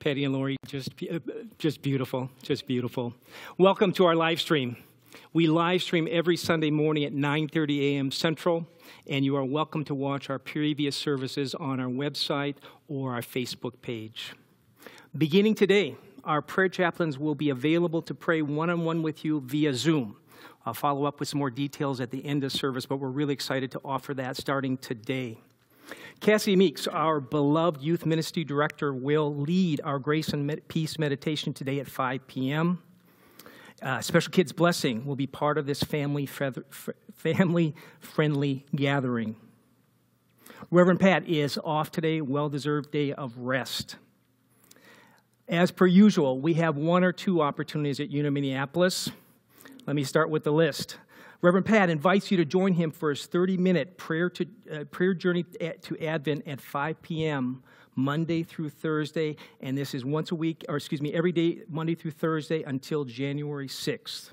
Patty and Lori, just, just beautiful, just beautiful. Welcome to our live stream. We live stream every Sunday morning at 9:30 a.m. Central, and you are welcome to watch our previous services on our website or our Facebook page. Beginning today, our prayer chaplains will be available to pray one-on-one with you via Zoom. I'll follow up with some more details at the end of service, but we're really excited to offer that starting today. Cassie Meeks, our beloved youth ministry director, will lead our Grace and Peace meditation today at 5 p.m. Uh, Special Kids Blessing will be part of this family feather- family friendly gathering. Reverend Pat is off today, well deserved day of rest. As per usual, we have one or two opportunities at Unity Minneapolis. Let me start with the list. Reverend Pat invites you to join him for his 30-minute prayer to uh, prayer journey to Advent at 5 p.m. Monday through Thursday, and this is once a week, or excuse me, every day Monday through Thursday until January 6th.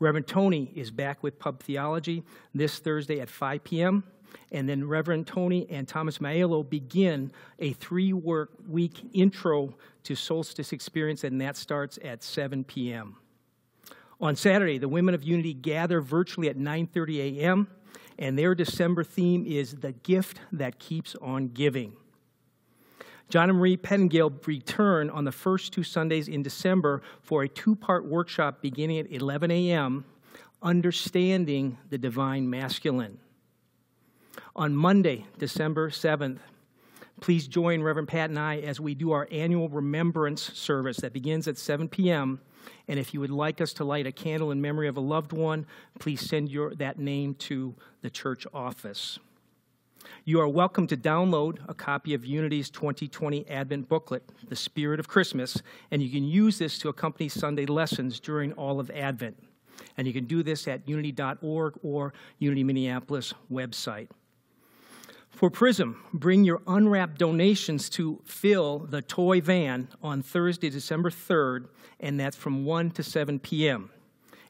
Reverend Tony is back with Pub Theology this Thursday at 5 p.m. And then Reverend Tony and Thomas Maelo begin a three work week intro to Solstice Experience, and that starts at 7 p.m. On Saturday, the Women of Unity gather virtually at 9:30 a.m., and their December theme is the gift that keeps on giving. John and Marie Pettingill return on the first two Sundays in December for a two-part workshop beginning at 11 a.m., Understanding the Divine Masculine. On Monday, December 7th, please join Reverend Pat and I as we do our annual remembrance service that begins at 7 p.m. And if you would like us to light a candle in memory of a loved one, please send your, that name to the church office. You are welcome to download a copy of Unity's 2020 Advent booklet, The Spirit of Christmas, and you can use this to accompany Sunday lessons during all of Advent. And you can do this at unity.org or Unity Minneapolis website. For Prism, bring your unwrapped donations to fill the toy van on Thursday, December 3rd, and that's from 1 to 7 p.m.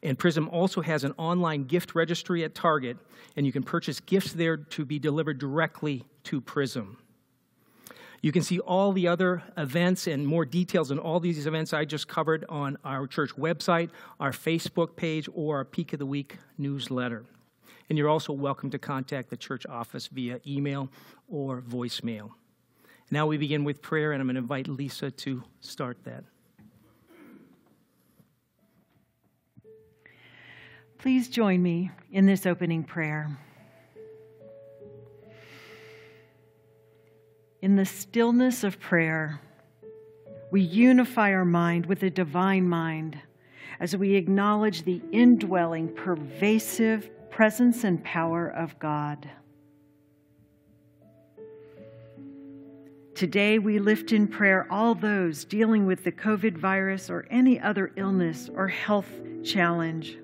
And Prism also has an online gift registry at Target, and you can purchase gifts there to be delivered directly to Prism. You can see all the other events and more details on all these events I just covered on our church website, our Facebook page, or our Peak of the Week newsletter. And you're also welcome to contact the church office via email or voicemail. Now we begin with prayer, and I'm going to invite Lisa to start that. Please join me in this opening prayer. In the stillness of prayer, we unify our mind with the divine mind as we acknowledge the indwelling, pervasive presence and power of God. Today, we lift in prayer all those dealing with the COVID virus or any other illness or health challenge.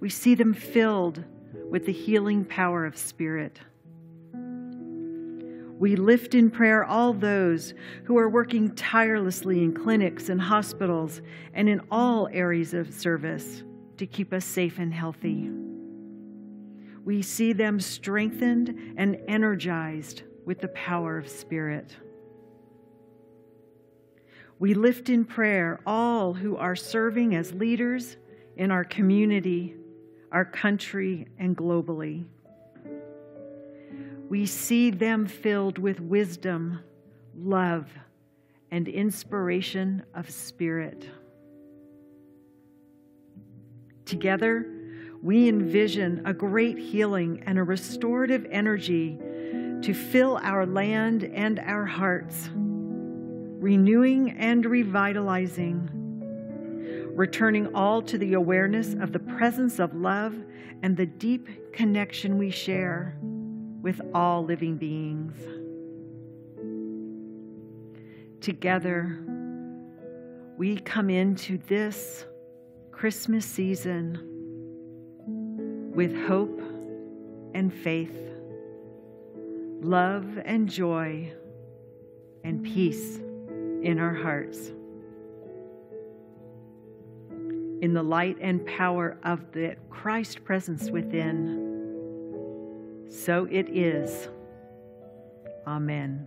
We see them filled with the healing power of Spirit. We lift in prayer all those who are working tirelessly in clinics and hospitals and in all areas of service to keep us safe and healthy. We see them strengthened and energized with the power of Spirit. We lift in prayer all who are serving as leaders in our community, our country, and globally. We see them filled with wisdom, love, and inspiration of spirit. Together, we envision a great healing and a restorative energy to fill our land and our hearts, renewing and revitalizing, returning all to the awareness of the presence of love and the deep connection we share with all living beings. Together, we come into this Christmas season with hope and faith, love and joy, and peace in our hearts. In the light and power of the Christ presence within, so it is. Amen.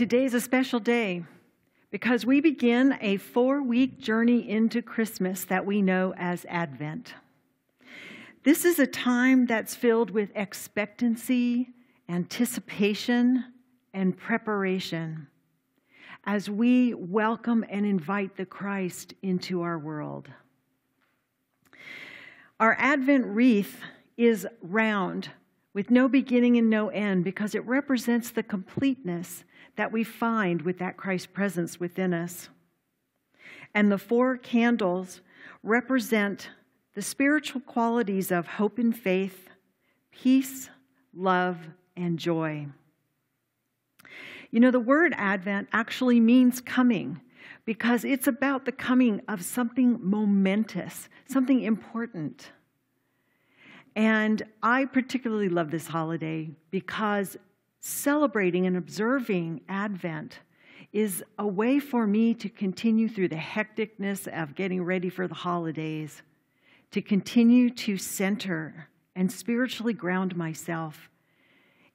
Today is a special day because we begin a four week journey into Christmas that we know as Advent. This is a time that's filled with expectancy, anticipation, and preparation as we welcome and invite the Christ into our world. Our Advent wreath is round with no beginning and no end because it represents the completeness that we find with that Christ presence within us. And the four candles represent the spiritual qualities of hope and faith, peace, love, and joy. You know, the word Advent actually means coming because it's about the coming of something momentous, something important. And I particularly love this holiday because celebrating and observing Advent is a way for me to continue through the hecticness of getting ready for the holidays, to continue to center and spiritually ground myself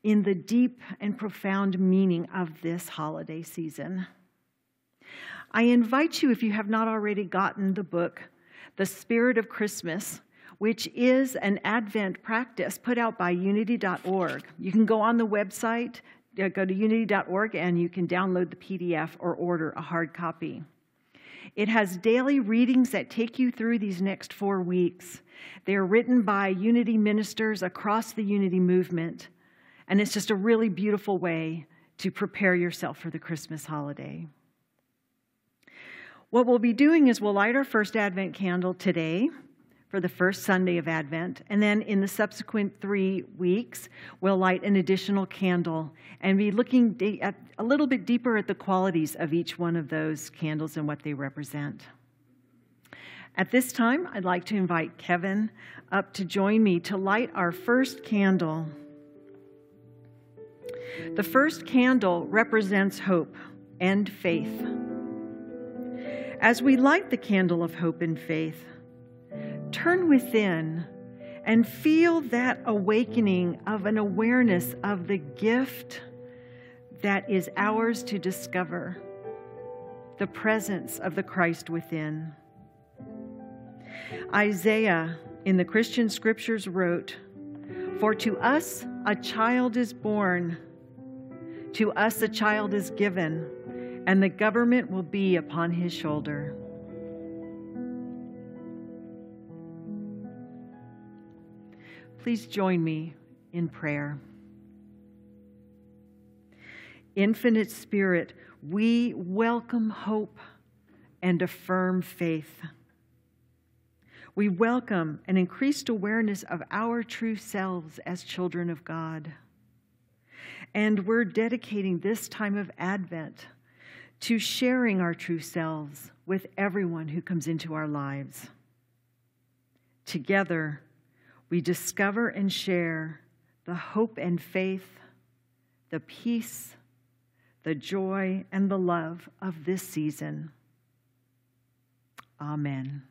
in the deep and profound meaning of this holiday season. I invite you, if you have not already gotten the book, The Spirit of Christmas, which is an Advent practice put out by unity.org. You can go on the website, uh, go to unity.org, and you can download the PDF or order a hard copy. It has daily readings that take you through these next four weeks. They are written by Unity ministers across the Unity movement, and it's just a really beautiful way to prepare yourself for the Christmas holiday. What we'll be doing is we'll light our first Advent candle today for the first Sunday of Advent. And then in the subsequent three weeks, we'll light an additional candle and be looking at, a little bit deeper at the qualities of each one of those candles and what they represent. At this time, I'd like to invite Kevin up to join me to light our first candle. The first candle represents hope and faith. As we light the candle of hope and faith, turn within and feel that awakening of an awareness of the gift that is ours to discover the presence of the Christ within. Isaiah in the Christian scriptures wrote, For to us a child is born, to us a child is given, and the government will be upon his shoulder. Please join me in prayer. Infinite Spirit, we welcome hope and affirm faith. We welcome an increased awareness of our true selves as children of God. And we're dedicating this time of Advent to sharing our true selves with everyone who comes into our lives. Together, we discover and share the hope and faith, the peace, the joy, and the love of this season. Amen.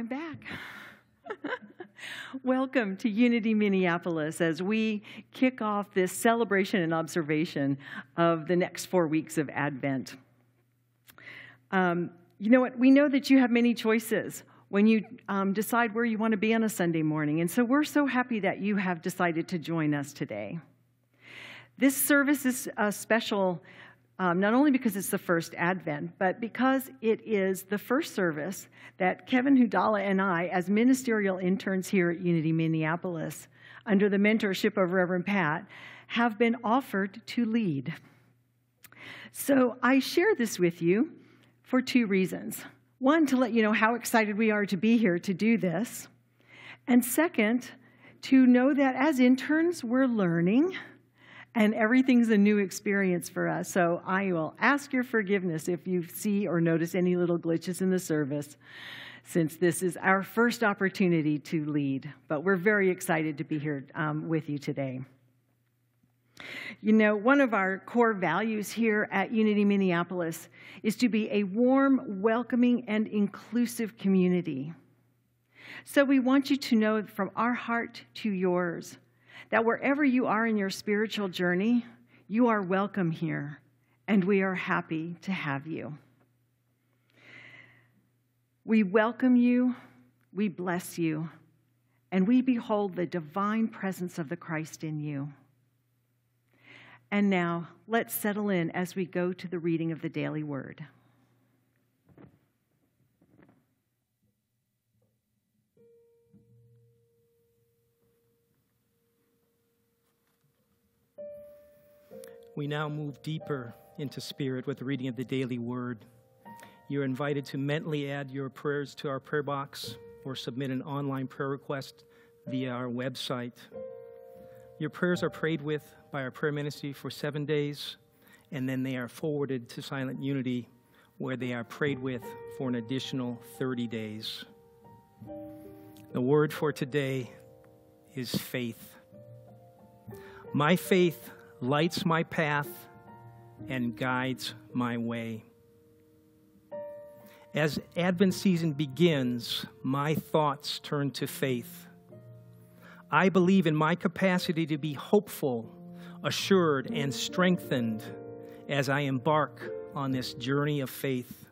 I'm back. Welcome to Unity Minneapolis as we kick off this celebration and observation of the next four weeks of Advent. Um, you know what? We know that you have many choices when you um, decide where you want to be on a Sunday morning, and so we're so happy that you have decided to join us today. This service is a special um, not only because it's the first Advent, but because it is the first service that Kevin Hudala and I, as ministerial interns here at Unity Minneapolis, under the mentorship of Reverend Pat, have been offered to lead. So I share this with you for two reasons. One, to let you know how excited we are to be here to do this. And second, to know that as interns, we're learning and everything's a new experience for us. So I will ask your forgiveness if you see or notice any little glitches in the service, since this is our first opportunity to lead. But we're very excited to be here um, with you today. You know, one of our core values here at Unity Minneapolis is to be a warm, welcoming, and inclusive community. So we want you to know from our heart to yours that wherever you are in your spiritual journey, you are welcome here, and we are happy to have you. We welcome you, we bless you, and we behold the divine presence of the Christ in you. And now, let's settle in as we go to the reading of the daily word. We now move deeper into spirit with the reading of the daily word. You're invited to mentally add your prayers to our prayer box or submit an online prayer request via our website. Your prayers are prayed with by our prayer ministry for seven days, and then they are forwarded to Silent Unity, where they are prayed with for an additional 30 days. The word for today is faith. My faith lights my path and guides my way. As Advent season begins, my thoughts turn to faith. I believe in my capacity to be hopeful, assured, and strengthened as I embark on this journey of faith.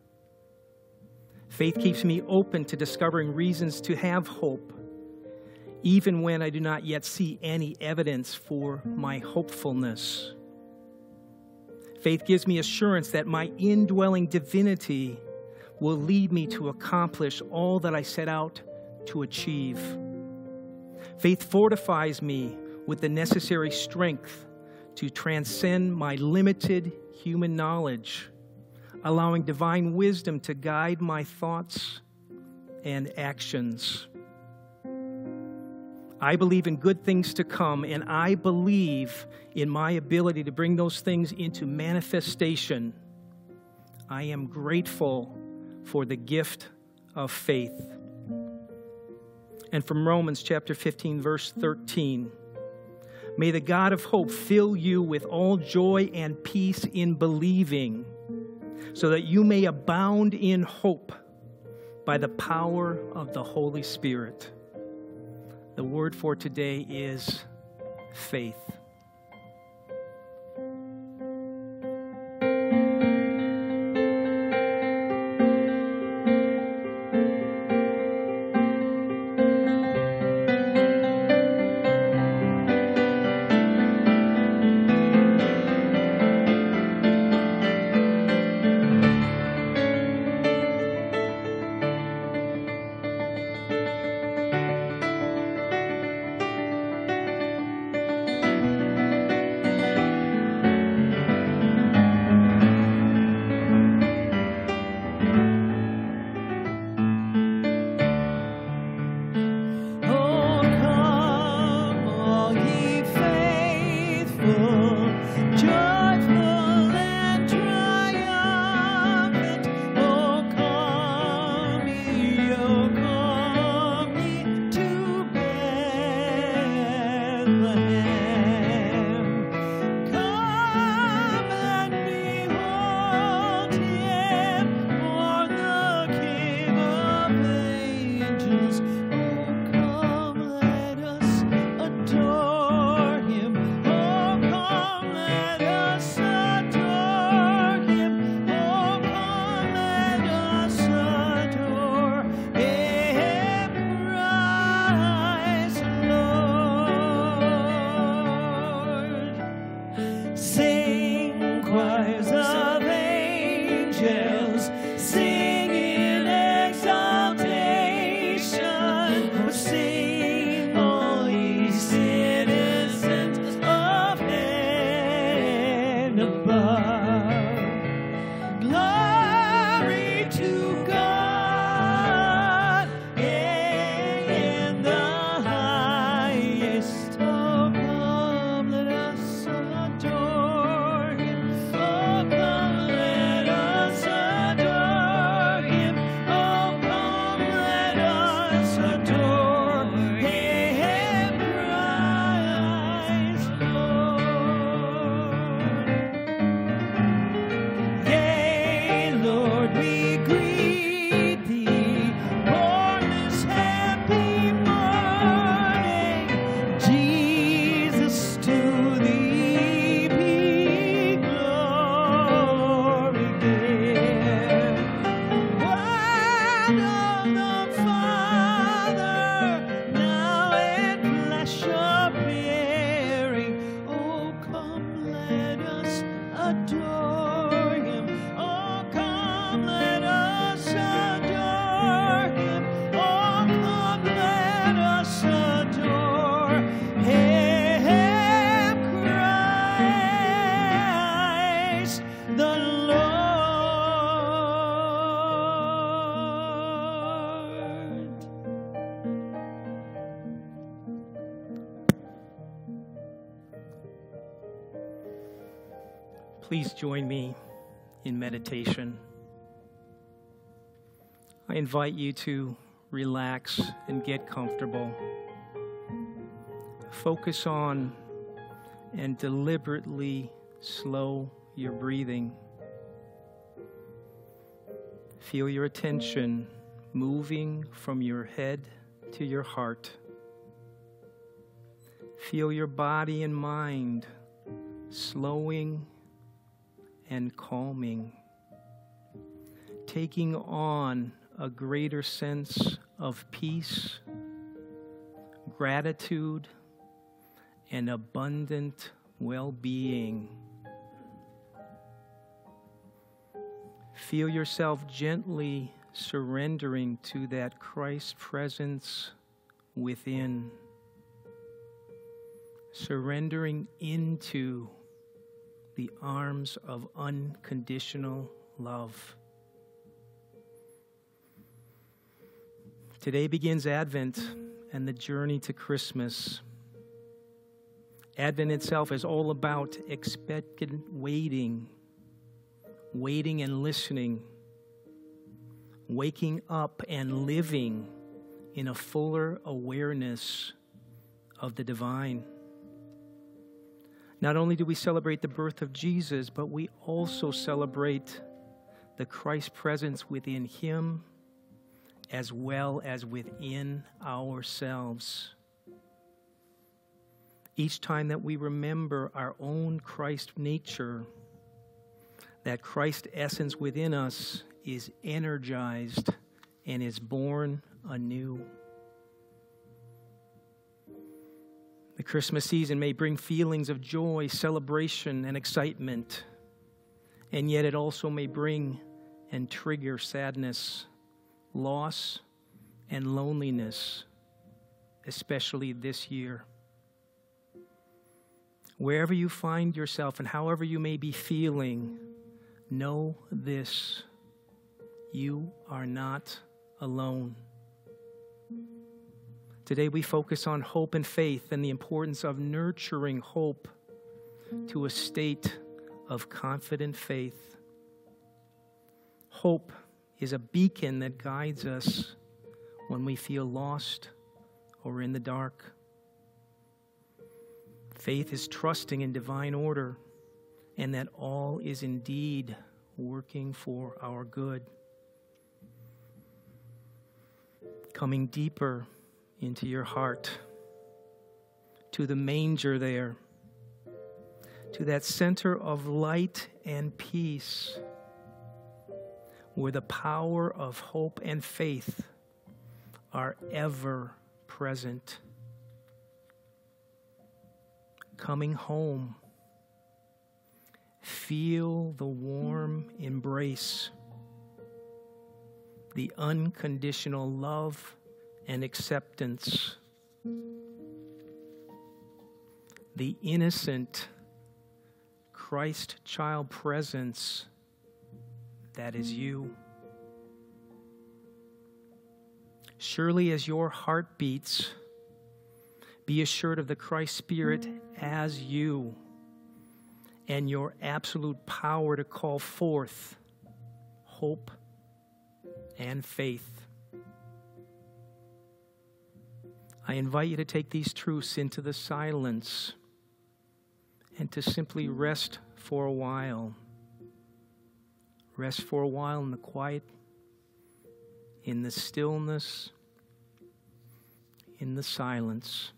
Faith keeps me open to discovering reasons to have hope even when I do not yet see any evidence for my hopefulness. Faith gives me assurance that my indwelling divinity will lead me to accomplish all that I set out to achieve. Faith fortifies me with the necessary strength to transcend my limited human knowledge, allowing divine wisdom to guide my thoughts and actions. I believe in good things to come, and I believe in my ability to bring those things into manifestation. I am grateful for the gift of faith. And from Romans chapter 15, verse 13 May the God of hope fill you with all joy and peace in believing, so that you may abound in hope by the power of the Holy Spirit. The word for today is faith. Please join me in meditation. I invite you to relax and get comfortable. Focus on and deliberately slow your breathing. Feel your attention moving from your head to your heart. Feel your body and mind slowing and calming, taking on a greater sense of peace, gratitude, and abundant well being. Feel yourself gently surrendering to that Christ presence within, surrendering into the arms of unconditional love. Today begins Advent and the journey to Christmas. Advent itself is all about expectant waiting, waiting and listening, waking up and living in a fuller awareness of the divine. Not only do we celebrate the birth of Jesus, but we also celebrate the Christ presence within Him as well as within ourselves. Each time that we remember our own Christ nature, that Christ essence within us is energized and is born anew. The Christmas season may bring feelings of joy, celebration, and excitement, and yet it also may bring and trigger sadness, loss, and loneliness, especially this year. Wherever you find yourself and however you may be feeling, know this you are not alone. Today we focus on hope and faith and the importance of nurturing hope to a state of confident faith. Hope is a beacon that guides us when we feel lost or in the dark. Faith is trusting in divine order and that all is indeed working for our good. Coming deeper into your heart, to the manger there, to that center of light and peace, where the power of hope and faith are ever present. Coming home, feel the warm embrace, the unconditional love and acceptance, the innocent Christ child presence that is you. Surely, as your heart beats, be assured of the Christ Spirit as you and your absolute power to call forth hope and faith. I invite you to take these truths into the silence and to simply rest for a while. Rest for a while in the quiet, in the stillness, in the silence.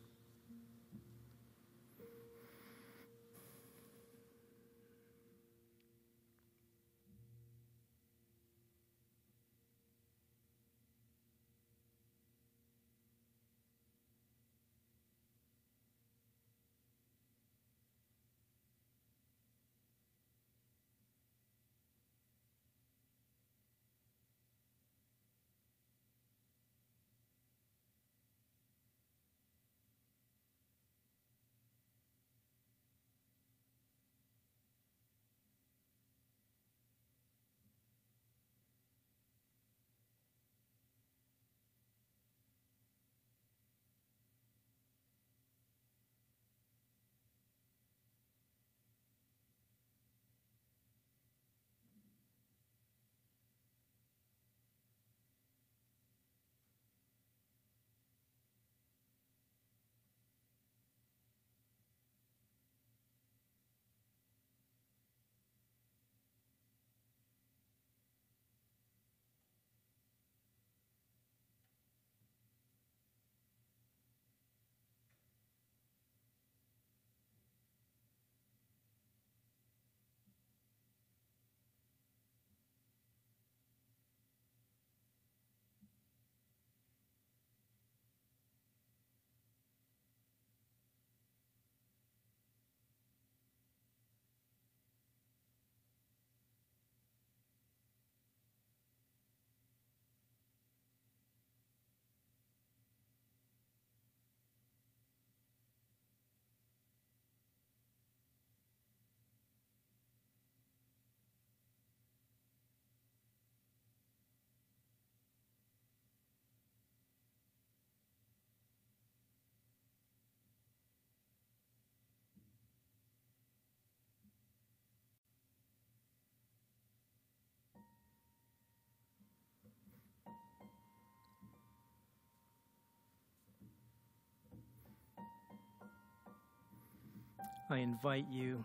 I invite you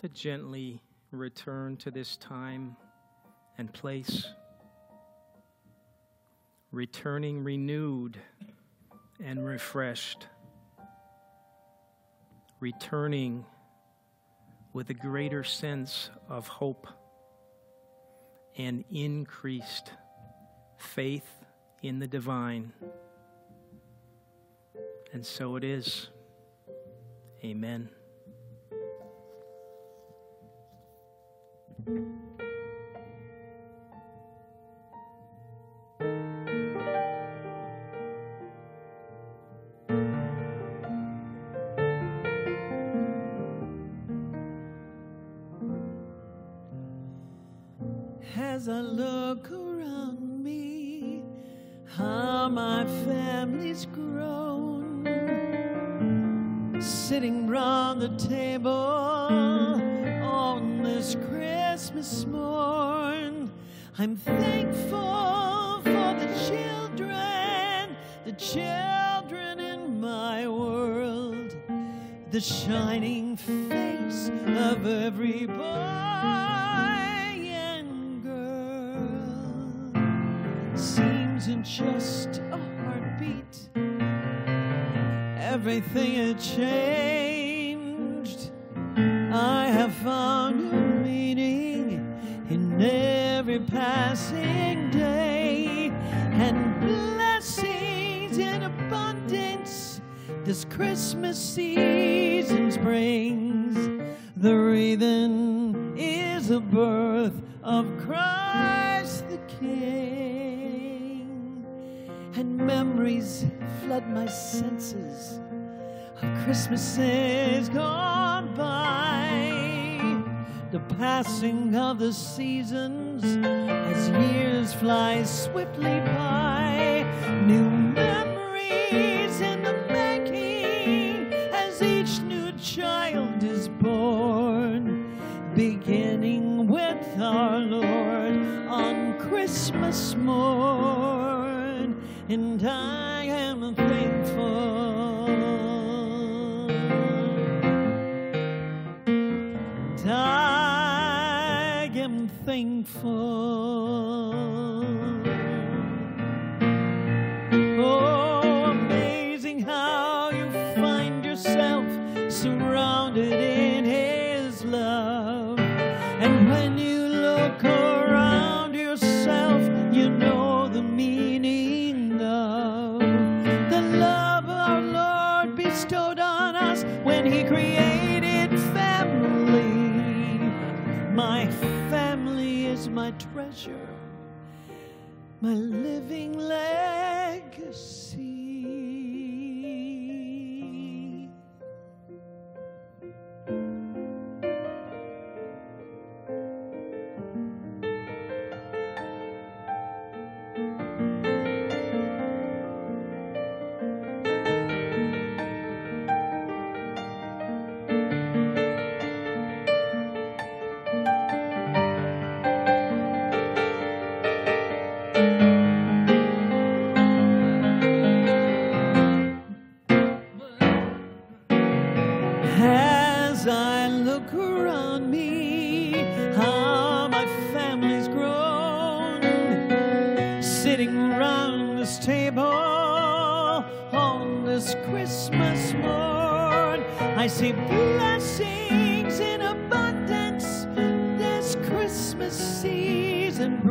to gently return to this time and place, returning renewed and refreshed, returning with a greater sense of hope and increased faith in the divine. And so it is. Amen. The reason is the birth of Christ the King. And memories flood my senses of Christmases gone by. The passing of the seasons as years fly swiftly by. New Christmas morn. And I am thankful. And I am thankful. Treasure, my living legacy.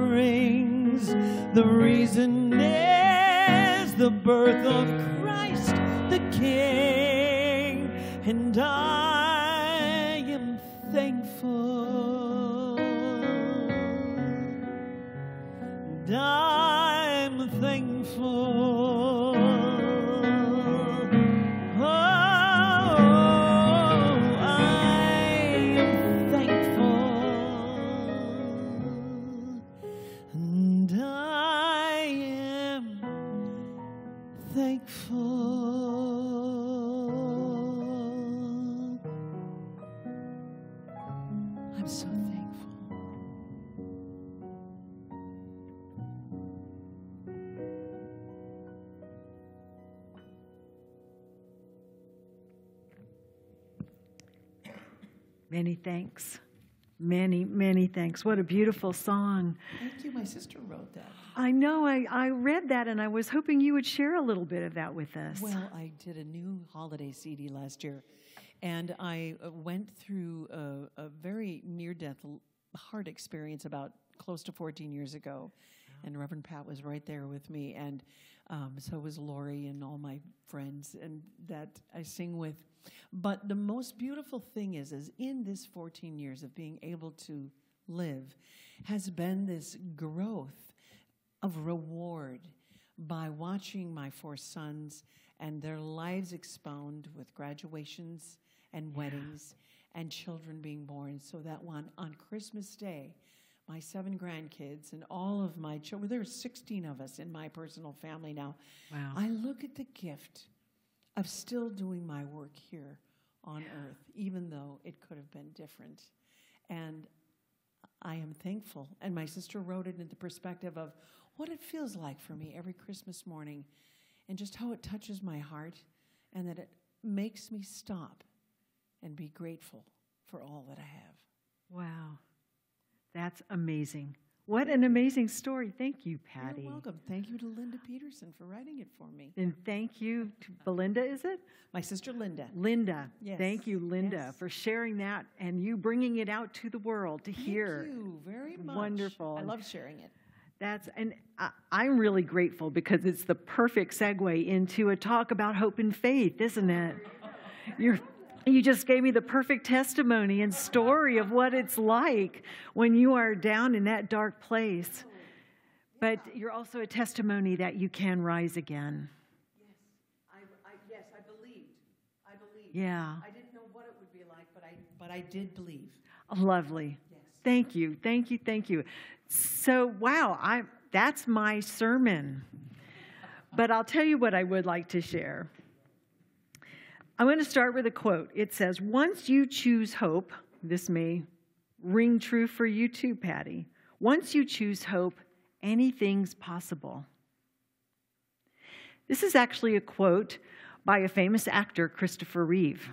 Brings. The reason is the birth of Christ the King, and I Many thanks. Many, many thanks. What a beautiful song. Thank you. My sister wrote that. I know, I, I read that and I was hoping you would share a little bit of that with us. Well, I did a new holiday CD last year, and I uh, went through a, a very near death heart experience about close to 14 years ago. And Reverend Pat was right there with me, and um, so was Lori and all my friends, and that I sing with. But the most beautiful thing is, is in this 14 years of being able to live, has been this growth of reward by watching my four sons and their lives expound with graduations and weddings and children being born, so that one on Christmas Day, my seven grandkids and all of my children, there are 16 of us in my personal family now. Wow. I look at the gift of still doing my work here on earth, even though it could have been different. And I am thankful. And my sister wrote it in the perspective of what it feels like for me every Christmas morning and just how it touches my heart and that it makes me stop and be grateful for all that I have. Wow. That's amazing. What an amazing story. Thank you, Patty. You're welcome. Thank you to Linda Peterson for writing it for me. And thank you to Belinda, is it? My sister Linda. Linda. Yes. Thank you, Linda, Yes. for sharing that and you bringing it out to the world to hear. Thank you very much. Wonderful. I love sharing it. That's and I, I'm really grateful because it's the perfect segue into a talk about hope and faith, isn't it? You're you just gave me the perfect testimony and story of what it's like when you are down in that dark place. But you're also a testimony that you can rise again. I, I, yes, I believed. I believed. Yeah. I didn't know what it would be like, but I, but I did believe. Lovely. Yes. Thank you. Thank you. Thank you. So, wow, I that's my sermon. But I'll tell you what I would like to share. I'm going to start with a quote. It says, Once you choose hope, this may ring true for you too, Patty. Once you choose hope, anything's possible. This is actually a quote by a famous actor, Christopher Reeve.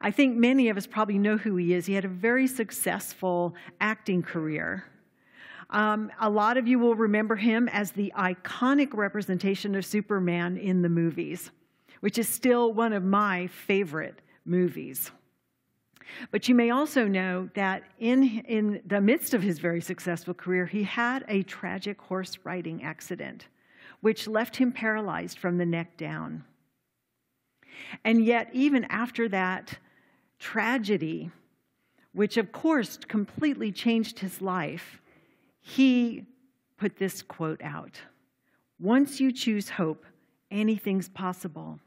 I think many of us probably know who he is. He had a very successful acting career. Um, a lot of you will remember him as the iconic representation of Superman in the movies, which is still one of my favorite movies. But you may also know that in, in the midst of his very successful career, he had a tragic horse riding accident, which left him paralyzed from the neck down. And yet, even after that tragedy, which of course completely changed his life, he put this quote out Once you choose hope, anything's possible.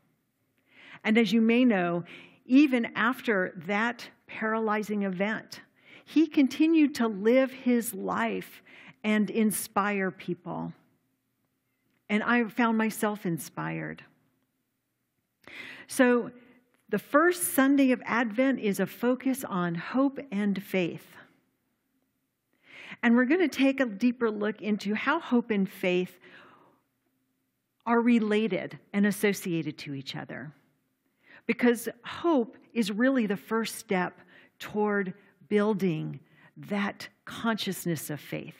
And as you may know, even after that paralyzing event, he continued to live his life and inspire people. And I found myself inspired. So, the first Sunday of Advent is a focus on hope and faith. And we're going to take a deeper look into how hope and faith are related and associated to each other. Because hope is really the first step toward building that consciousness of faith.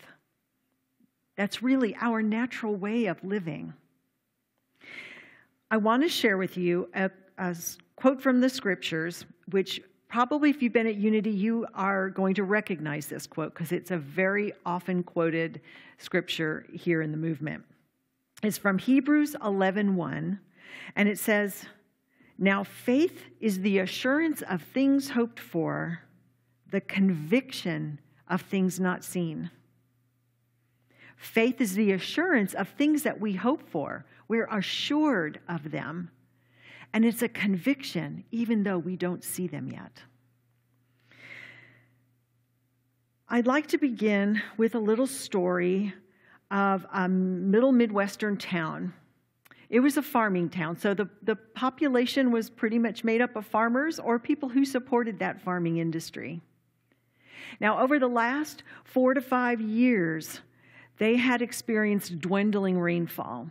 That's really our natural way of living. I want to share with you a, a quote from the scriptures, which probably if you've been at Unity, you are going to recognize this quote because it's a very often quoted scripture here in the movement. It's from Hebrews 11:1, and it says, "Now faith is the assurance of things hoped for, the conviction of things not seen." Faith is the assurance of things that we hope for. We're assured of them. And it's a conviction, even though we don't see them yet. I'd like to begin with a little story of a middle Midwestern town. It was a farming town, so the, the population was pretty much made up of farmers or people who supported that farming industry. Now, over the last four to five years, they had experienced dwindling rainfall.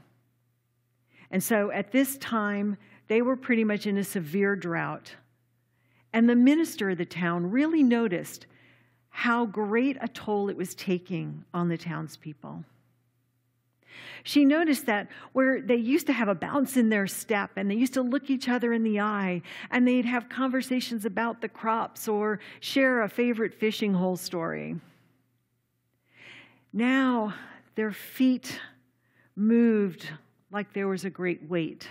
And so at this time, they were pretty much in a severe drought. And the minister of the town really noticed how great a toll it was taking on the townspeople. She noticed that where they used to have a bounce in their step and they used to look each other in the eye and they'd have conversations about the crops or share a favorite fishing hole story. Now their feet moved like there was a great weight.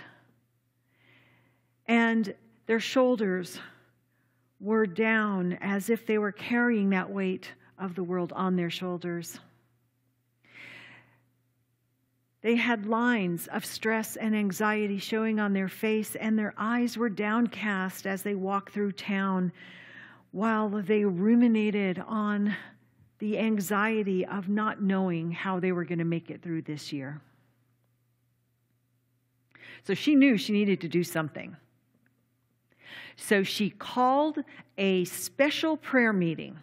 And their shoulders were down as if they were carrying that weight of the world on their shoulders. They had lines of stress and anxiety showing on their face, and their eyes were downcast as they walked through town while they ruminated on the anxiety of not knowing how they were going to make it through this year. So she knew she needed to do something. So she called a special prayer meeting.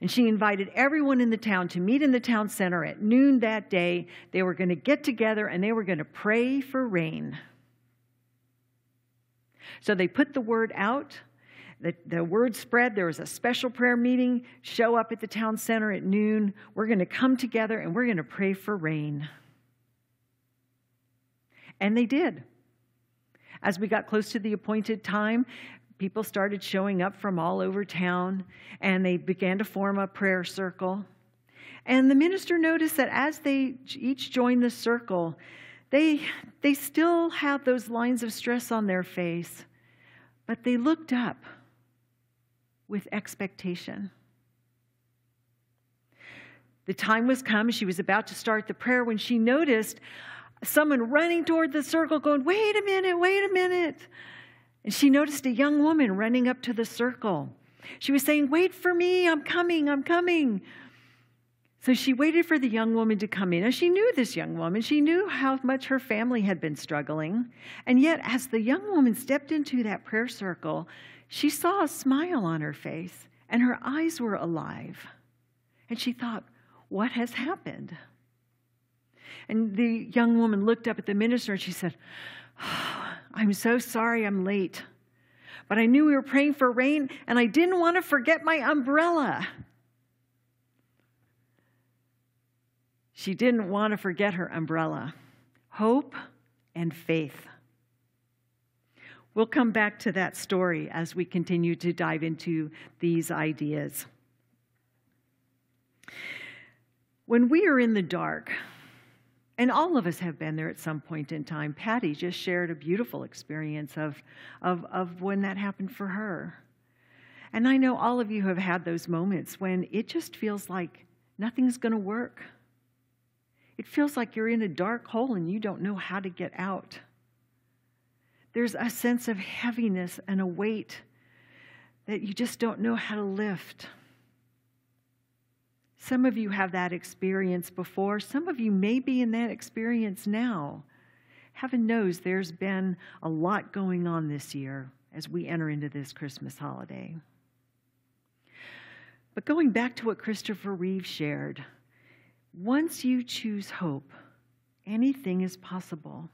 And she invited everyone in the town to meet in the town center at noon that day. They were going to get together and they were going to pray for rain. So they put the word out. The, the word spread. There was a special prayer meeting. Show up at the town center at noon. We're going to come together and we're going to pray for rain. And they did. As we got close to the appointed time, people started showing up from all over town and they began to form a prayer circle. And the minister noticed that as they each joined the circle, they, they still had those lines of stress on their face, but they looked up with expectation. The time was come, she was about to start the prayer when she noticed someone running toward the circle, going, Wait a minute, wait a minute. And she noticed a young woman running up to the circle. She was saying, Wait for me, I'm coming, I'm coming. So she waited for the young woman to come in. And she knew this young woman. She knew how much her family had been struggling. And yet, as the young woman stepped into that prayer circle, she saw a smile on her face and her eyes were alive. And she thought, What has happened? And the young woman looked up at the minister and she said, I'm so sorry I'm late. But I knew we were praying for rain and I didn't want to forget my umbrella. She didn't want to forget her umbrella. Hope and faith. We'll come back to that story as we continue to dive into these ideas. When we are in the dark, and all of us have been there at some point in time. Patty just shared a beautiful experience of, of, of when that happened for her. And I know all of you have had those moments when it just feels like nothing's going to work. It feels like you're in a dark hole and you don't know how to get out. There's a sense of heaviness and a weight that you just don't know how to lift. Some of you have that experience before. Some of you may be in that experience now. Heaven knows there's been a lot going on this year as we enter into this Christmas holiday. But going back to what Christopher Reeve shared, once you choose hope, anything is possible.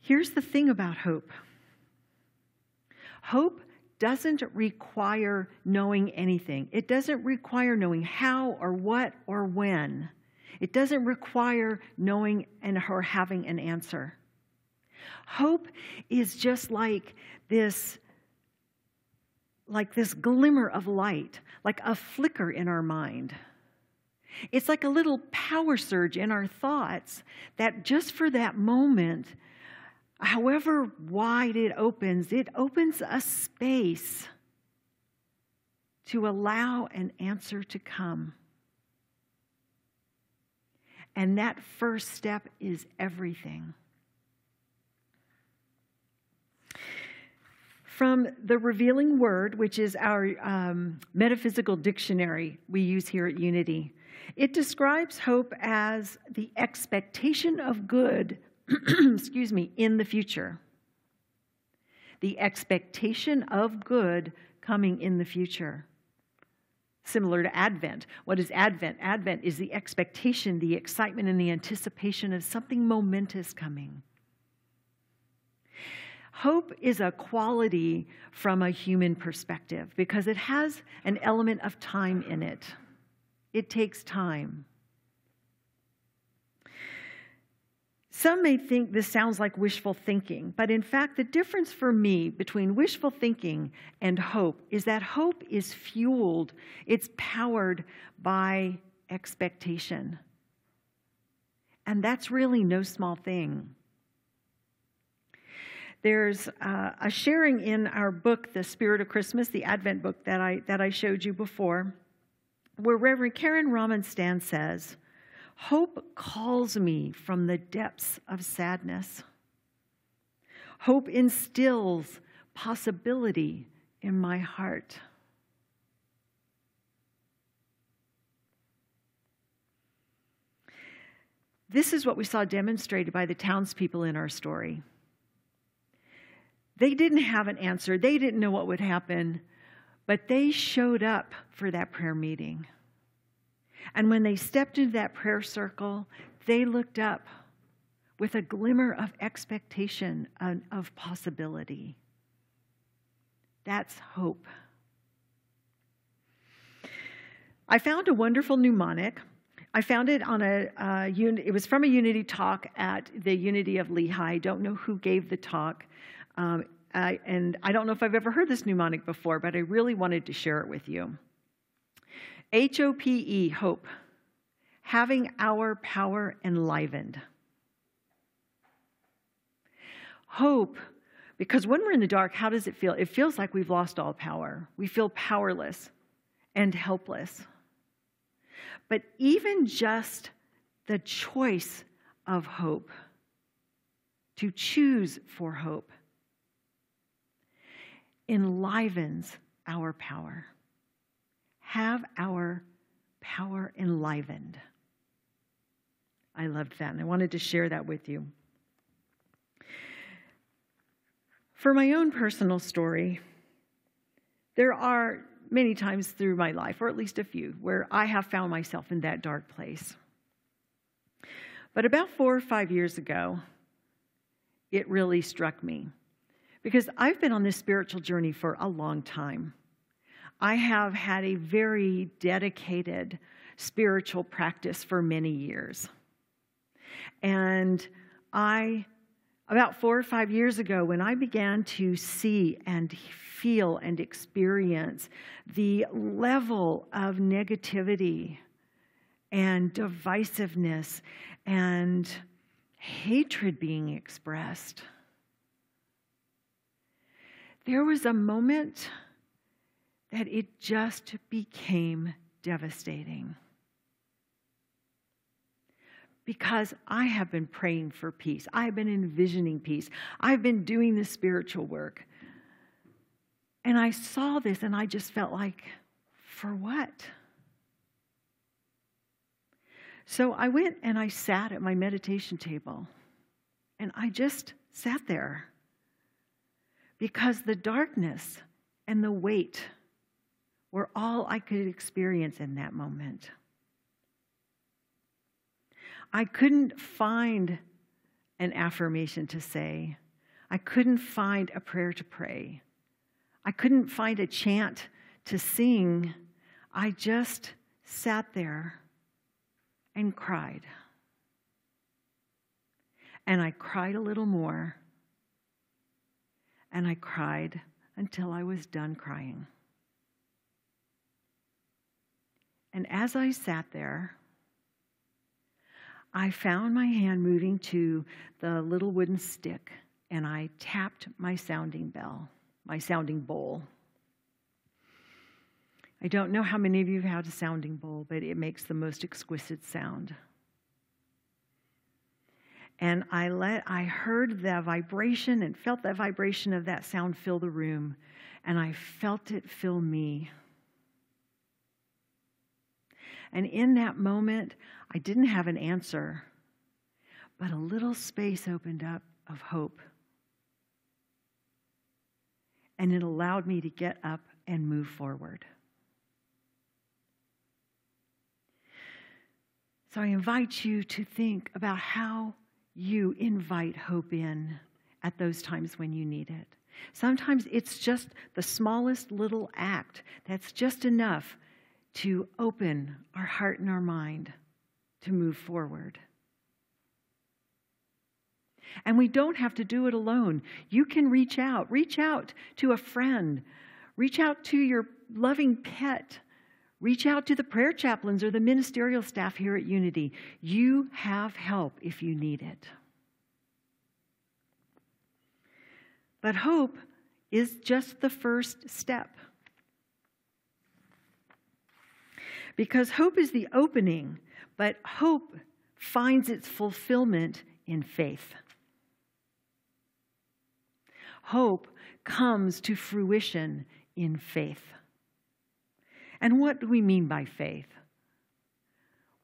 Here's the thing about hope hope doesn't require knowing anything. It doesn't require knowing how or what or when. It doesn't require knowing and or having an answer. Hope is just like this like this glimmer of light, like a flicker in our mind. It's like a little power surge in our thoughts that just for that moment however wide it opens, it opens a space to allow an answer to come. And that first step is everything. From the Revealing Word, which is our um, metaphysical dictionary we use here at Unity, it describes hope as the expectation of good excuse me, in the future. The expectation of good coming in the future. Similar to Advent. What is Advent? Advent is the expectation, the excitement, and the anticipation of something momentous coming. Hope is a quality from a human perspective because it has an element of time in it. It takes time. Some may think this sounds like wishful thinking, but in fact, the difference for me between wishful thinking and hope is that hope is fueled, it's powered by expectation. And that's really no small thing. There's uh, a sharing in our book, The Spirit of Christmas, the Advent book that I, that I showed you before, where Reverend Karen Ramenstand says, Hope calls me from the depths of sadness. Hope instills possibility in my heart. This is what we saw demonstrated by the townspeople in our story. They didn't have an answer, they didn't know what would happen, but they showed up for that prayer meeting. And when they stepped into that prayer circle, they looked up with a glimmer of expectation and of possibility. That's hope. I found a wonderful mnemonic I found it on a, it was from a Unity talk at the Unity of Lehi. I don't know who gave the talk. Um, I, and I don't know if I've ever heard this mnemonic before, but I really wanted to share it with you. H O P E, hope. Having our power enlivened. Hope, because when we're in the dark, how does it feel? It feels like we've lost all power. We feel powerless and helpless. But even just the choice of hope, to choose for hope, enlivens our power. Have our power enlivened. I loved that, and I wanted to share that with you. For my own personal story, there are many times through my life, or at least a few, where I have found myself in that dark place. But about four or five years ago, it really struck me because I've been on this spiritual journey for a long time. I have had a very dedicated spiritual practice for many years. And I, about four or five years ago, when I began to see and feel and experience the level of negativity and divisiveness and hatred being expressed. There was a moment that it just became devastating. Because I have been praying for peace. I've been envisioning peace. I've been doing the spiritual work. And I saw this and I just felt like, for what? So I went and I sat at my meditation table and I just sat there because the darkness and the weight were all I could experience in that moment. I couldn't find an affirmation to say, I couldn't find a prayer to pray. I couldn't find a chant to sing. I just sat there and cried. And I cried a little more. And I cried until I was done crying. And as I sat there, I found my hand moving to the little wooden stick and I tapped my sounding bell my sounding bowl. I don't know how many of you have had a sounding bowl, but it makes the most exquisite sound. And I let I heard the vibration and felt the vibration of that sound fill the room, and I felt it fill me. And in that moment, I didn't have an answer, but a little space opened up of hope and it allowed me to get up and move forward. So I invite you to think about how you invite hope in at those times when you need it. Sometimes it's just the smallest little act that's just enough to open our heart and our mind to move forward. And we don't have to do it alone. You can reach out. Reach out to a friend. Reach out to your loving pet. Reach out to the prayer chaplains or the ministerial staff here at Unity. You have help if you need it. But hope is just the first step. Because hope is the opening, but hope finds its fulfillment in faith. Hope comes to fruition in faith. And what do we mean by faith?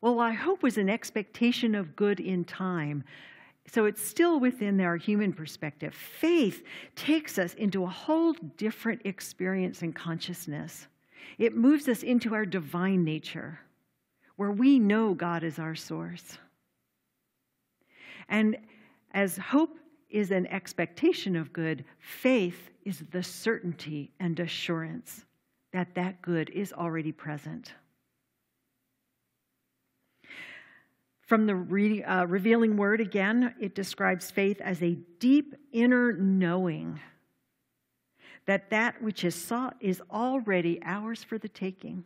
Well, I hope was an expectation of good in time. So it's still within our human perspective. Faith takes us into a whole different experience and consciousness. It moves us into our divine nature, where we know God is our source. And as hope is an expectation of good, faith is the certainty and assurance that that good is already present. From the re, uh, revealing word again, it describes faith as a deep inner knowing that that which is sought is already ours for the taking.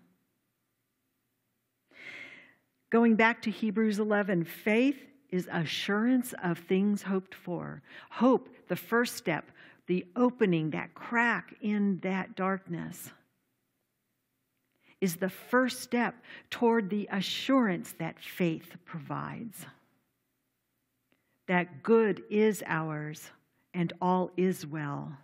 Going back to Hebrews 11, faith is assurance of things hoped for. Hope, the first step, the opening, that crack in that darkness, is the first step toward the assurance that faith provides. That good is ours and all is well.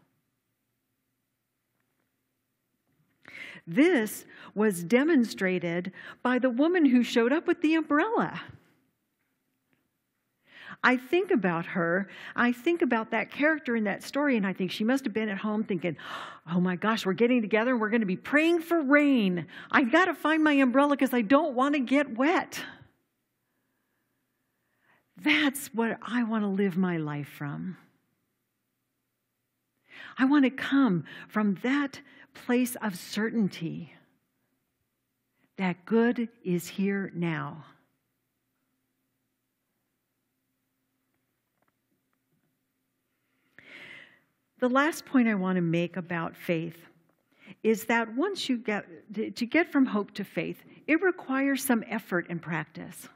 This was demonstrated by the woman who showed up with the umbrella. I think about her. I think about that character in that story, and I think she must have been at home thinking, oh my gosh, we're getting together and we're going to be praying for rain. I've got to find my umbrella because I don't want to get wet. That's what I want to live my life from. I want to come from that place of certainty that good is here now. The last point I want to make about faith is that once you get to get from hope to faith, it requires some effort and practice.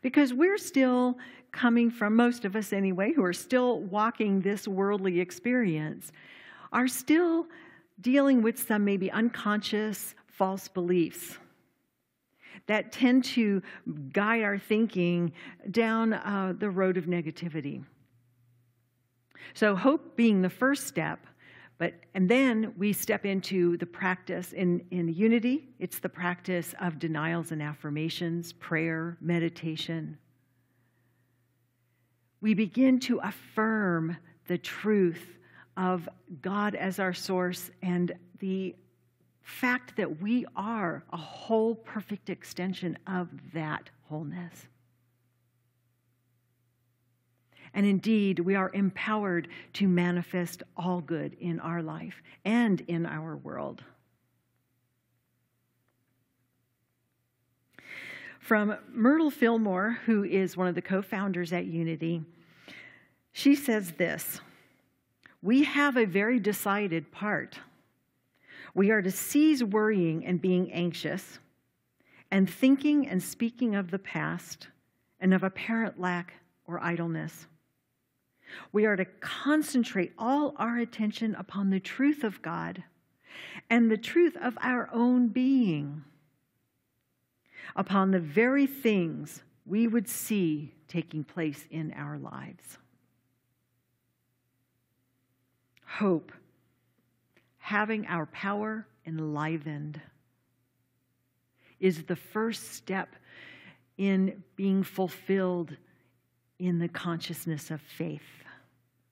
Because we're still coming from, most of us anyway, who are still walking this worldly experience, are still dealing with some maybe unconscious false beliefs that tend to guide our thinking down uh, the road of negativity. So, hope being the first step, but and then we step into the practice in, in unity. It's the practice of denials and affirmations, prayer, meditation. We begin to affirm the truth of God as our source and the fact that we are a whole perfect extension of that wholeness. And indeed, we are empowered to manifest all good in our life and in our world. From Myrtle Fillmore, who is one of the co founders at Unity, she says this We have a very decided part. We are to cease worrying and being anxious, and thinking and speaking of the past and of apparent lack or idleness. We are to concentrate all our attention upon the truth of God and the truth of our own being, upon the very things we would see taking place in our lives. Hope, having our power enlivened, is the first step in being fulfilled in the consciousness of faith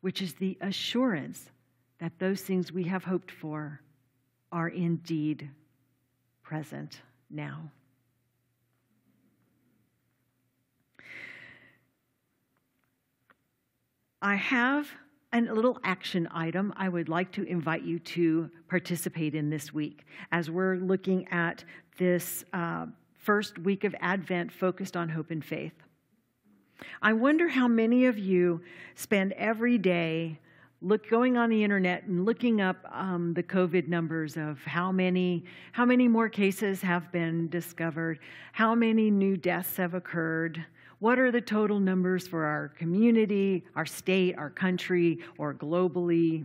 which is the assurance that those things we have hoped for are indeed present now. I have a little action item I would like to invite you to participate in this week as we're looking at this uh, first week of Advent focused on hope and faith. I wonder how many of you spend every day look going on the internet and looking up um, the COVID numbers of how many how many more cases have been discovered, how many new deaths have occurred, what are the total numbers for our community, our state, our country, or globally?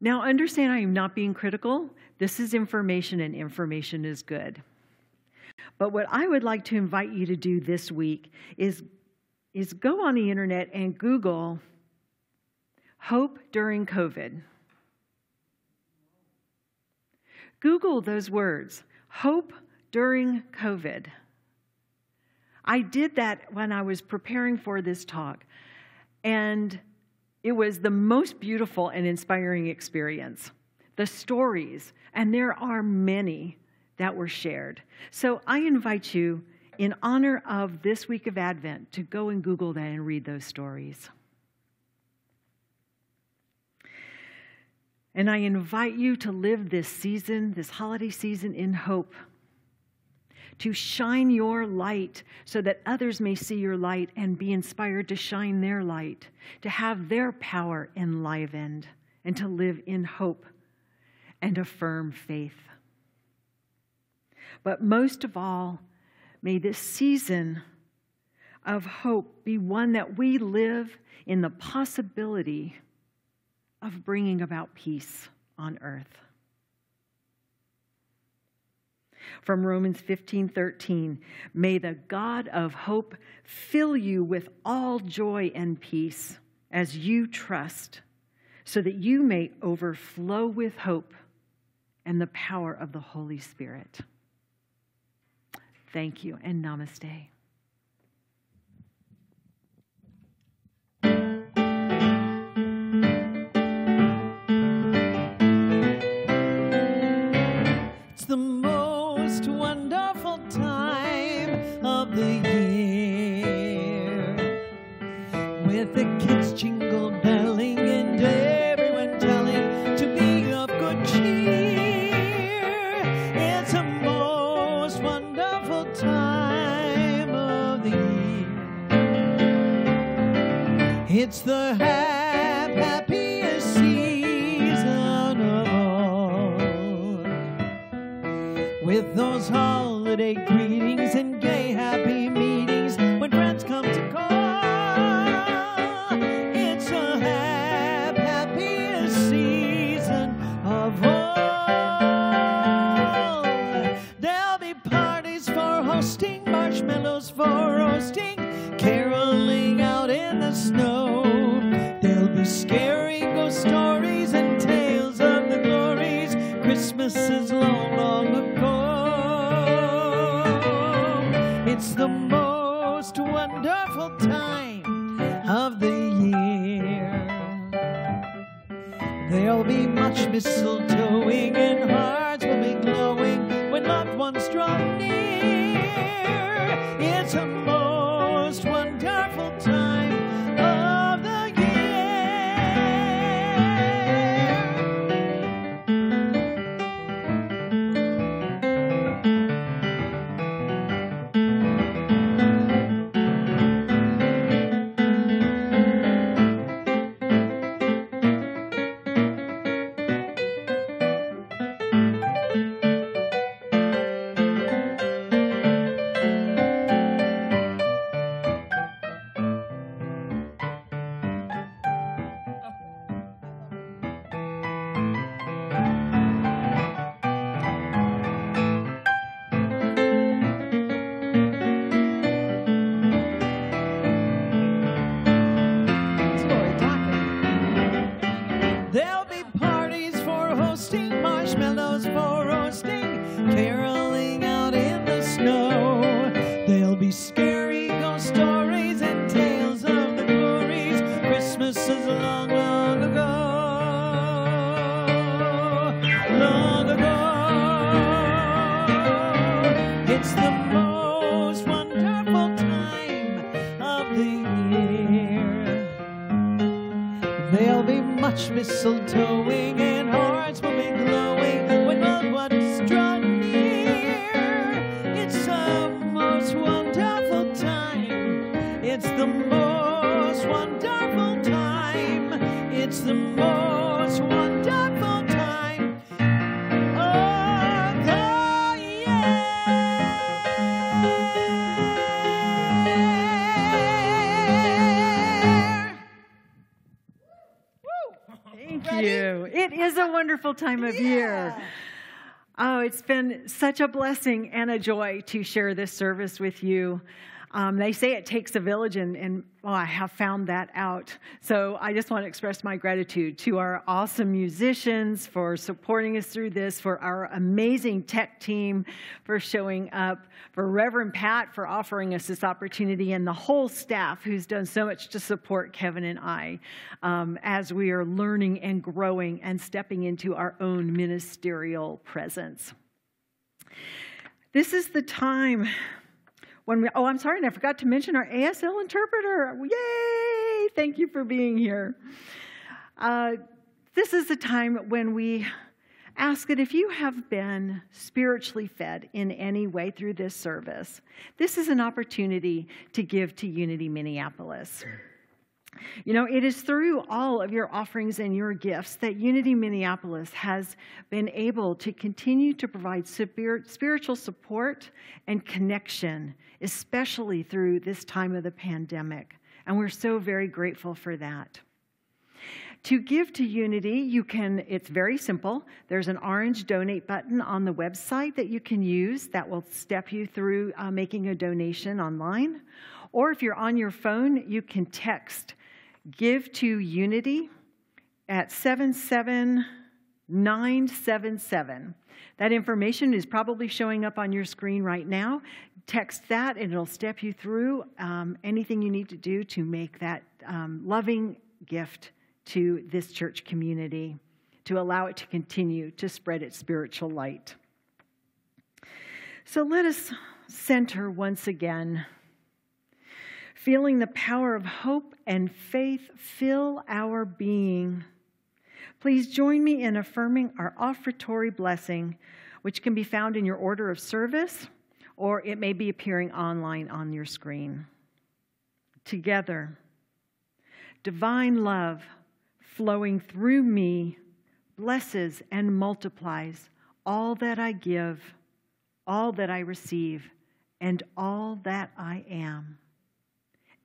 Now, understand I am not being critical. This is information, and information is good. But what I would like to invite you to do this week is, is go on the internet and Google hope during COVID. Google those words hope during COVID. I did that when I was preparing for this talk, and it was the most beautiful and inspiring experience. The stories, and there are many that were shared. So I invite you, in honor of this week of Advent, to go and Google that and read those stories. And I invite you to live this season, this holiday season, in hope. To shine your light so that others may see your light and be inspired to shine their light, to have their power enlivened, and to live in hope and a firm faith. But most of all, may this season of hope be one that we live in the possibility of bringing about peace on earth. From Romans 15 13, may the God of hope fill you with all joy and peace as you trust, so that you may overflow with hope and the power of the Holy Spirit. Thank you and namaste. Jingle belling and everyone telling to be of good cheer. It's the most wonderful time of the year. It's the is a wonderful time of year. Oh, it's been such a blessing and a joy to share this service with you. Um, they say it takes a village, and, and well, I have found that out. So I just want to express my gratitude to our awesome musicians for supporting us through this, for our amazing tech team for showing up, for Reverend Pat for offering us this opportunity, and the whole staff who's done so much to support Kevin and I um, as we are learning and growing and stepping into our own ministerial presence. This is the time when we, oh, I'm sorry, and I forgot to mention our ASL interpreter. Yay! Thank you for being here. Uh, this is the time when we ask that if you have been spiritually fed in any way through this service, this is an opportunity to give to Unity Minneapolis. You know, it is through all of your offerings and your gifts that Unity Minneapolis has been able to continue to provide spiritual support and connection, especially through this time of the pandemic. And we're so very grateful for that. To give to Unity, you can, it's very simple. There's an orange donate button on the website that you can use that will step you through uh, making a donation online. Or if you're on your phone, you can text give to Unity at 77977. That information is probably showing up on your screen right now. Text that and it'll step you through um, anything you need to do to make that um, loving gift to this church community, to allow it to continue to spread its spiritual light. So let us center once again feeling the power of hope and faith fill our being. Please join me in affirming our offertory blessing, which can be found in your order of service, or it may be appearing online on your screen. Together, divine love flowing through me blesses and multiplies all that I give, all that I receive, and all that I am.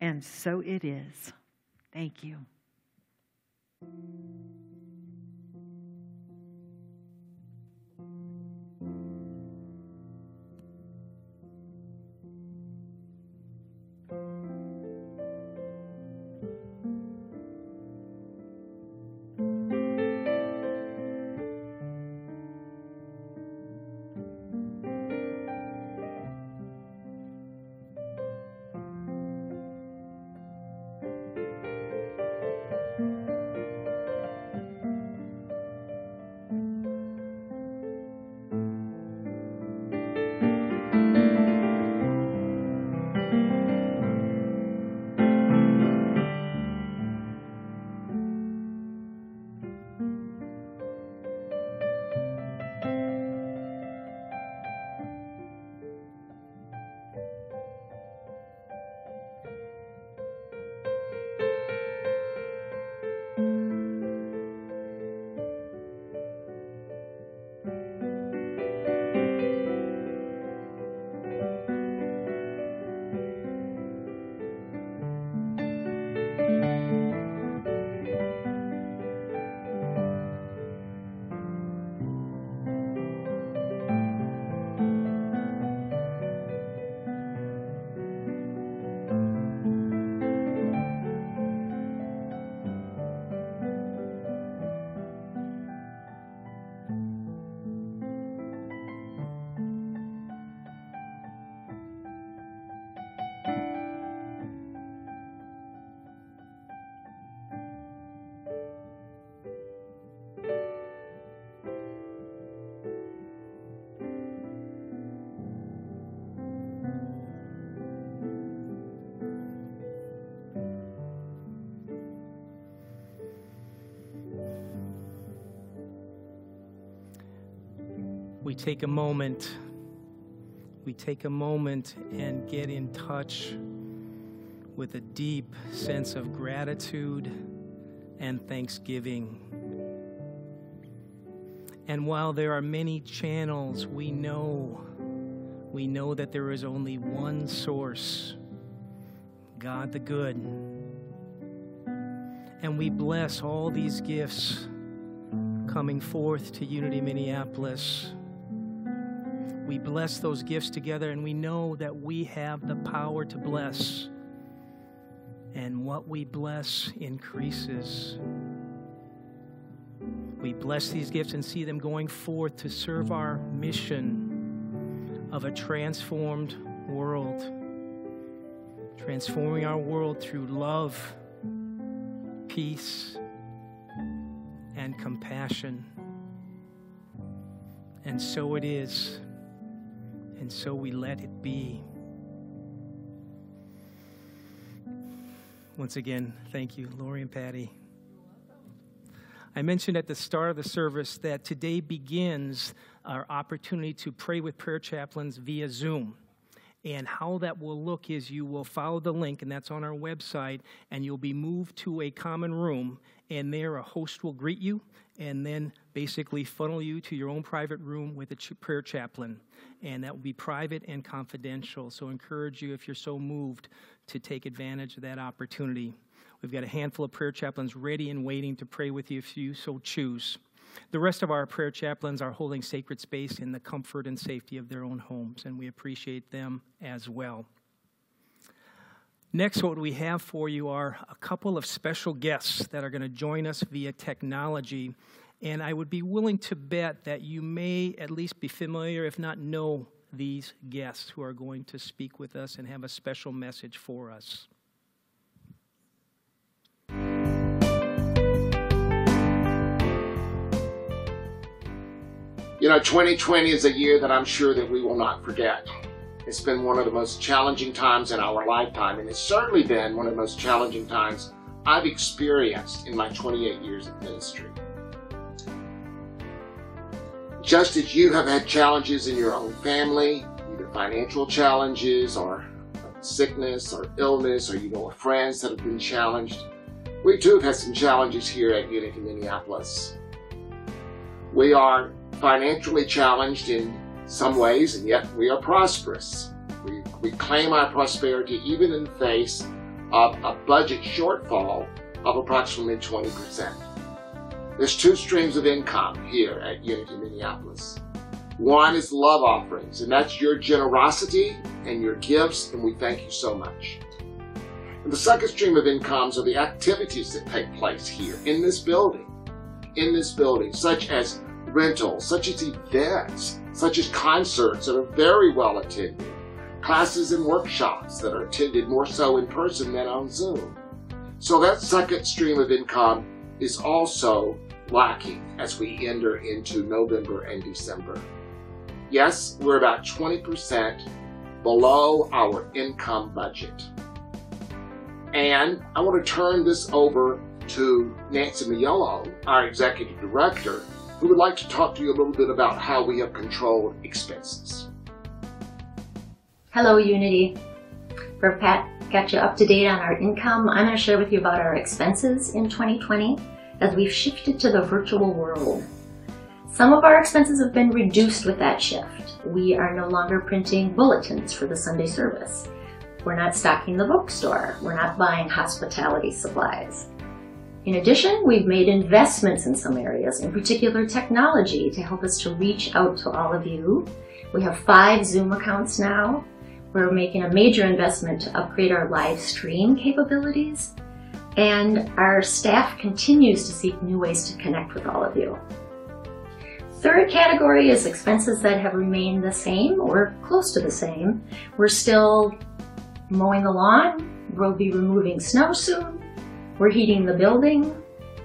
And so it is. Thank you. Take a moment, we take a moment and get in touch with a deep sense of gratitude and thanksgiving. And while there are many channels, we know, we know that there is only one source God the Good. And we bless all these gifts coming forth to Unity Minneapolis. We bless those gifts together, and we know that we have the power to bless. And what we bless increases. We bless these gifts and see them going forth to serve our mission of a transformed world, transforming our world through love, peace, and compassion. And so it is, and so we let it be. Once again, thank you, Lori and Patty. I mentioned at the start of the service that today begins our opportunity to pray with prayer chaplains via Zoom. And how that will look is you will follow the link, and that's on our website, and you'll be moved to a common room, and there a host will greet you and then basically funnel you to your own private room with a ch- prayer chaplain. And that will be private and confidential. So, encourage you, if you're so moved, to take advantage of that opportunity. We've got a handful of prayer chaplains ready and waiting to pray with you if you so choose. The rest of our prayer chaplains are holding sacred space in the comfort and safety of their own homes, and we appreciate them as well. Next, what we have for you are a couple of special guests that are going to join us via technology. And I would be willing to bet that you may at least be familiar, if not know, these guests who are going to speak with us and have a special message for us. You know, 2020 is a year that I'm sure that we will not forget. It's been one of the most challenging times in our lifetime, and it's certainly been one of the most challenging times I've experienced in my 28 years of ministry. Just as you have had challenges in your own family, either financial challenges or sickness or illness, or you know friends that have been challenged, we too have had some challenges here at Unity Minneapolis. We are financially challenged in some ways, and yet we are prosperous. We, we claim our prosperity even in the face of a budget shortfall of approximately 20%. There's two streams of income here at Unity Minneapolis. One is love offerings, and that's your generosity and your gifts, and we thank you so much. And the second stream of incomes are the activities that take place here in this building, in this building, such as rentals, such as events, such as concerts that are very well attended, classes and workshops that are attended more so in person than on Zoom. So that second stream of income is also lacking as we enter into November and December. Yes, we're about 20% below our income budget. And I want to turn this over to Nancy Miolo, our executive director, who would like to talk to you a little bit about how we have controlled expenses. Hello, Unity. For Pat got you up to date on our income, I'm going to share with you about our expenses in 2020 as we've shifted to the virtual world. Some of our expenses have been reduced with that shift. We are no longer printing bulletins for the Sunday service. We're not stocking the bookstore. We're not buying hospitality supplies. In addition, we've made investments in some areas, in particular technology, to help us to reach out to all of you. We have five Zoom accounts now. We're making a major investment to upgrade our live stream capabilities. And our staff continues to seek new ways to connect with all of you. Third category is expenses that have remained the same or close to the same. We're still mowing the lawn. We'll be removing snow soon. We're heating the building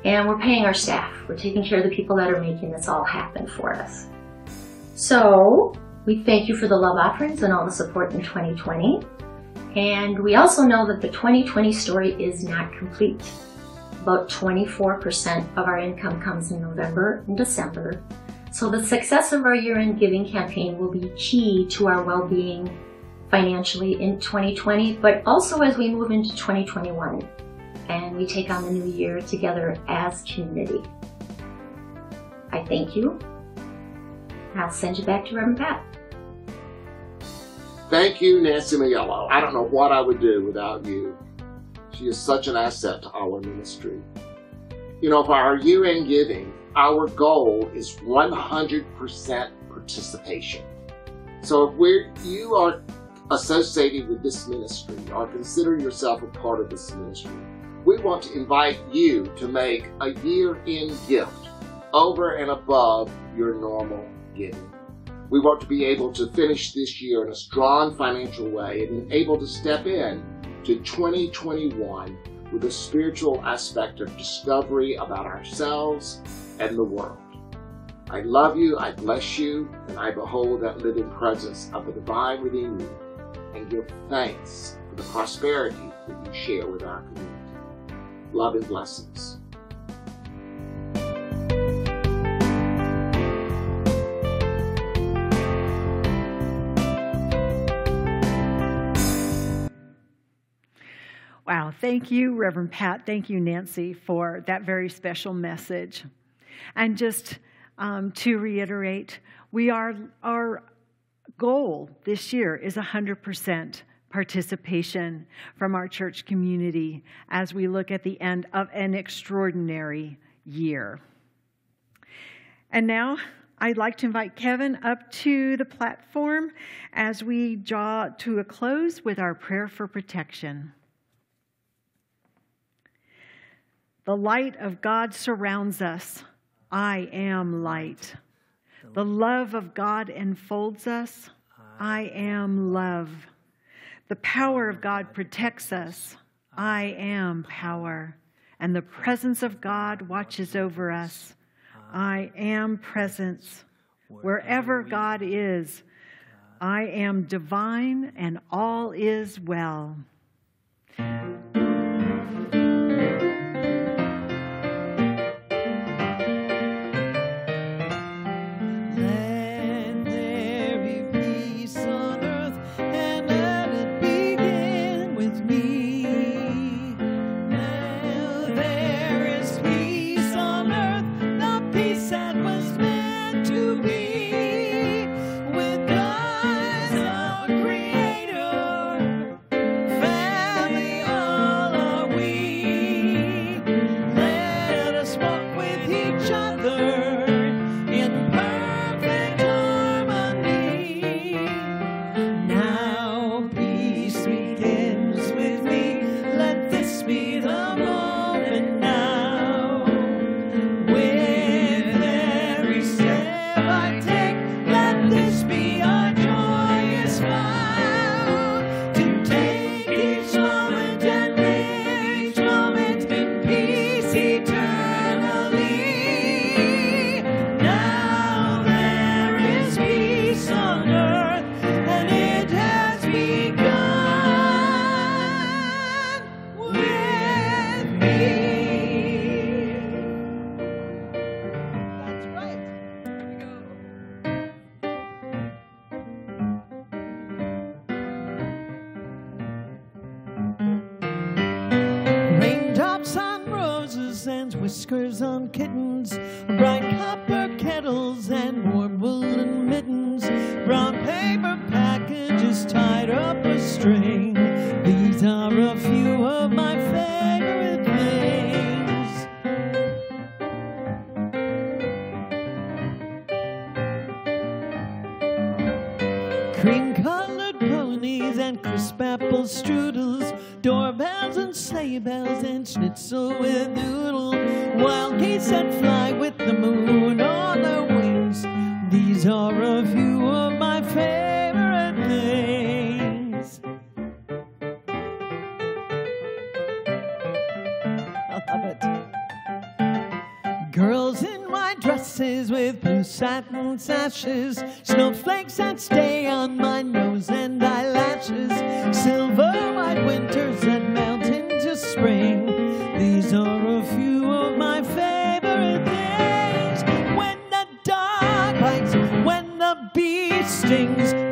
and we're paying our staff. We're taking care of the people that are making this all happen for us. So we thank you for the love offerings and all the support in 2020. And we also know that the 2020 story is not complete. About 24% of our income comes in November and December. So the success of our year-end giving campaign will be key to our well-being financially in 2020, but also as we move into 2021 and we take on the new year together as community. I thank you. I'll send you back to Reverend Pat. Thank you, Nancy Maiello. I don't know what I would do without you. She is such an asset to our ministry. You know, for our year-end giving, our goal is 100% participation. So if we're, you are associated with this ministry or consider yourself a part of this ministry, we want to invite you to make a year-end gift over and above your normal giving. We want to be able to finish this year in a strong financial way and able to step in to 2021 with a spiritual aspect of discovery about ourselves and the world. I love you, I bless you, and I behold that living presence of the divine within you and give thanks for the prosperity that you share with our community. Love and blessings. Wow, thank you, Reverend Pat. Thank you, Nancy, for that very special message. And just um, to reiterate, we are our goal this year is 100% participation from our church community as we look at the end of an extraordinary year. And now I'd like to invite Kevin up to the platform as we draw to a close with our prayer for protection. The light of God surrounds us. I am light. The love of God enfolds us. I am love. The power of God protects us. I am power. And the presence of God watches over us. I am presence. Wherever God is, I am divine and all is well. Girls in white dresses with blue satin sashes, snowflakes that stay on my nose and eyelashes, silver white winters that melt into spring. These are a few of my favorite things. When the dog bites, when the bee stings,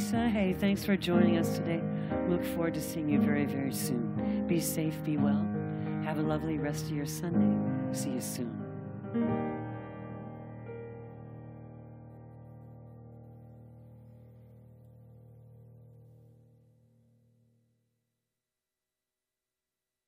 Lisa. Hey, thanks for joining us today. Look forward to seeing you very, very soon. Be safe, be well. Have a lovely rest of your Sunday. See you soon.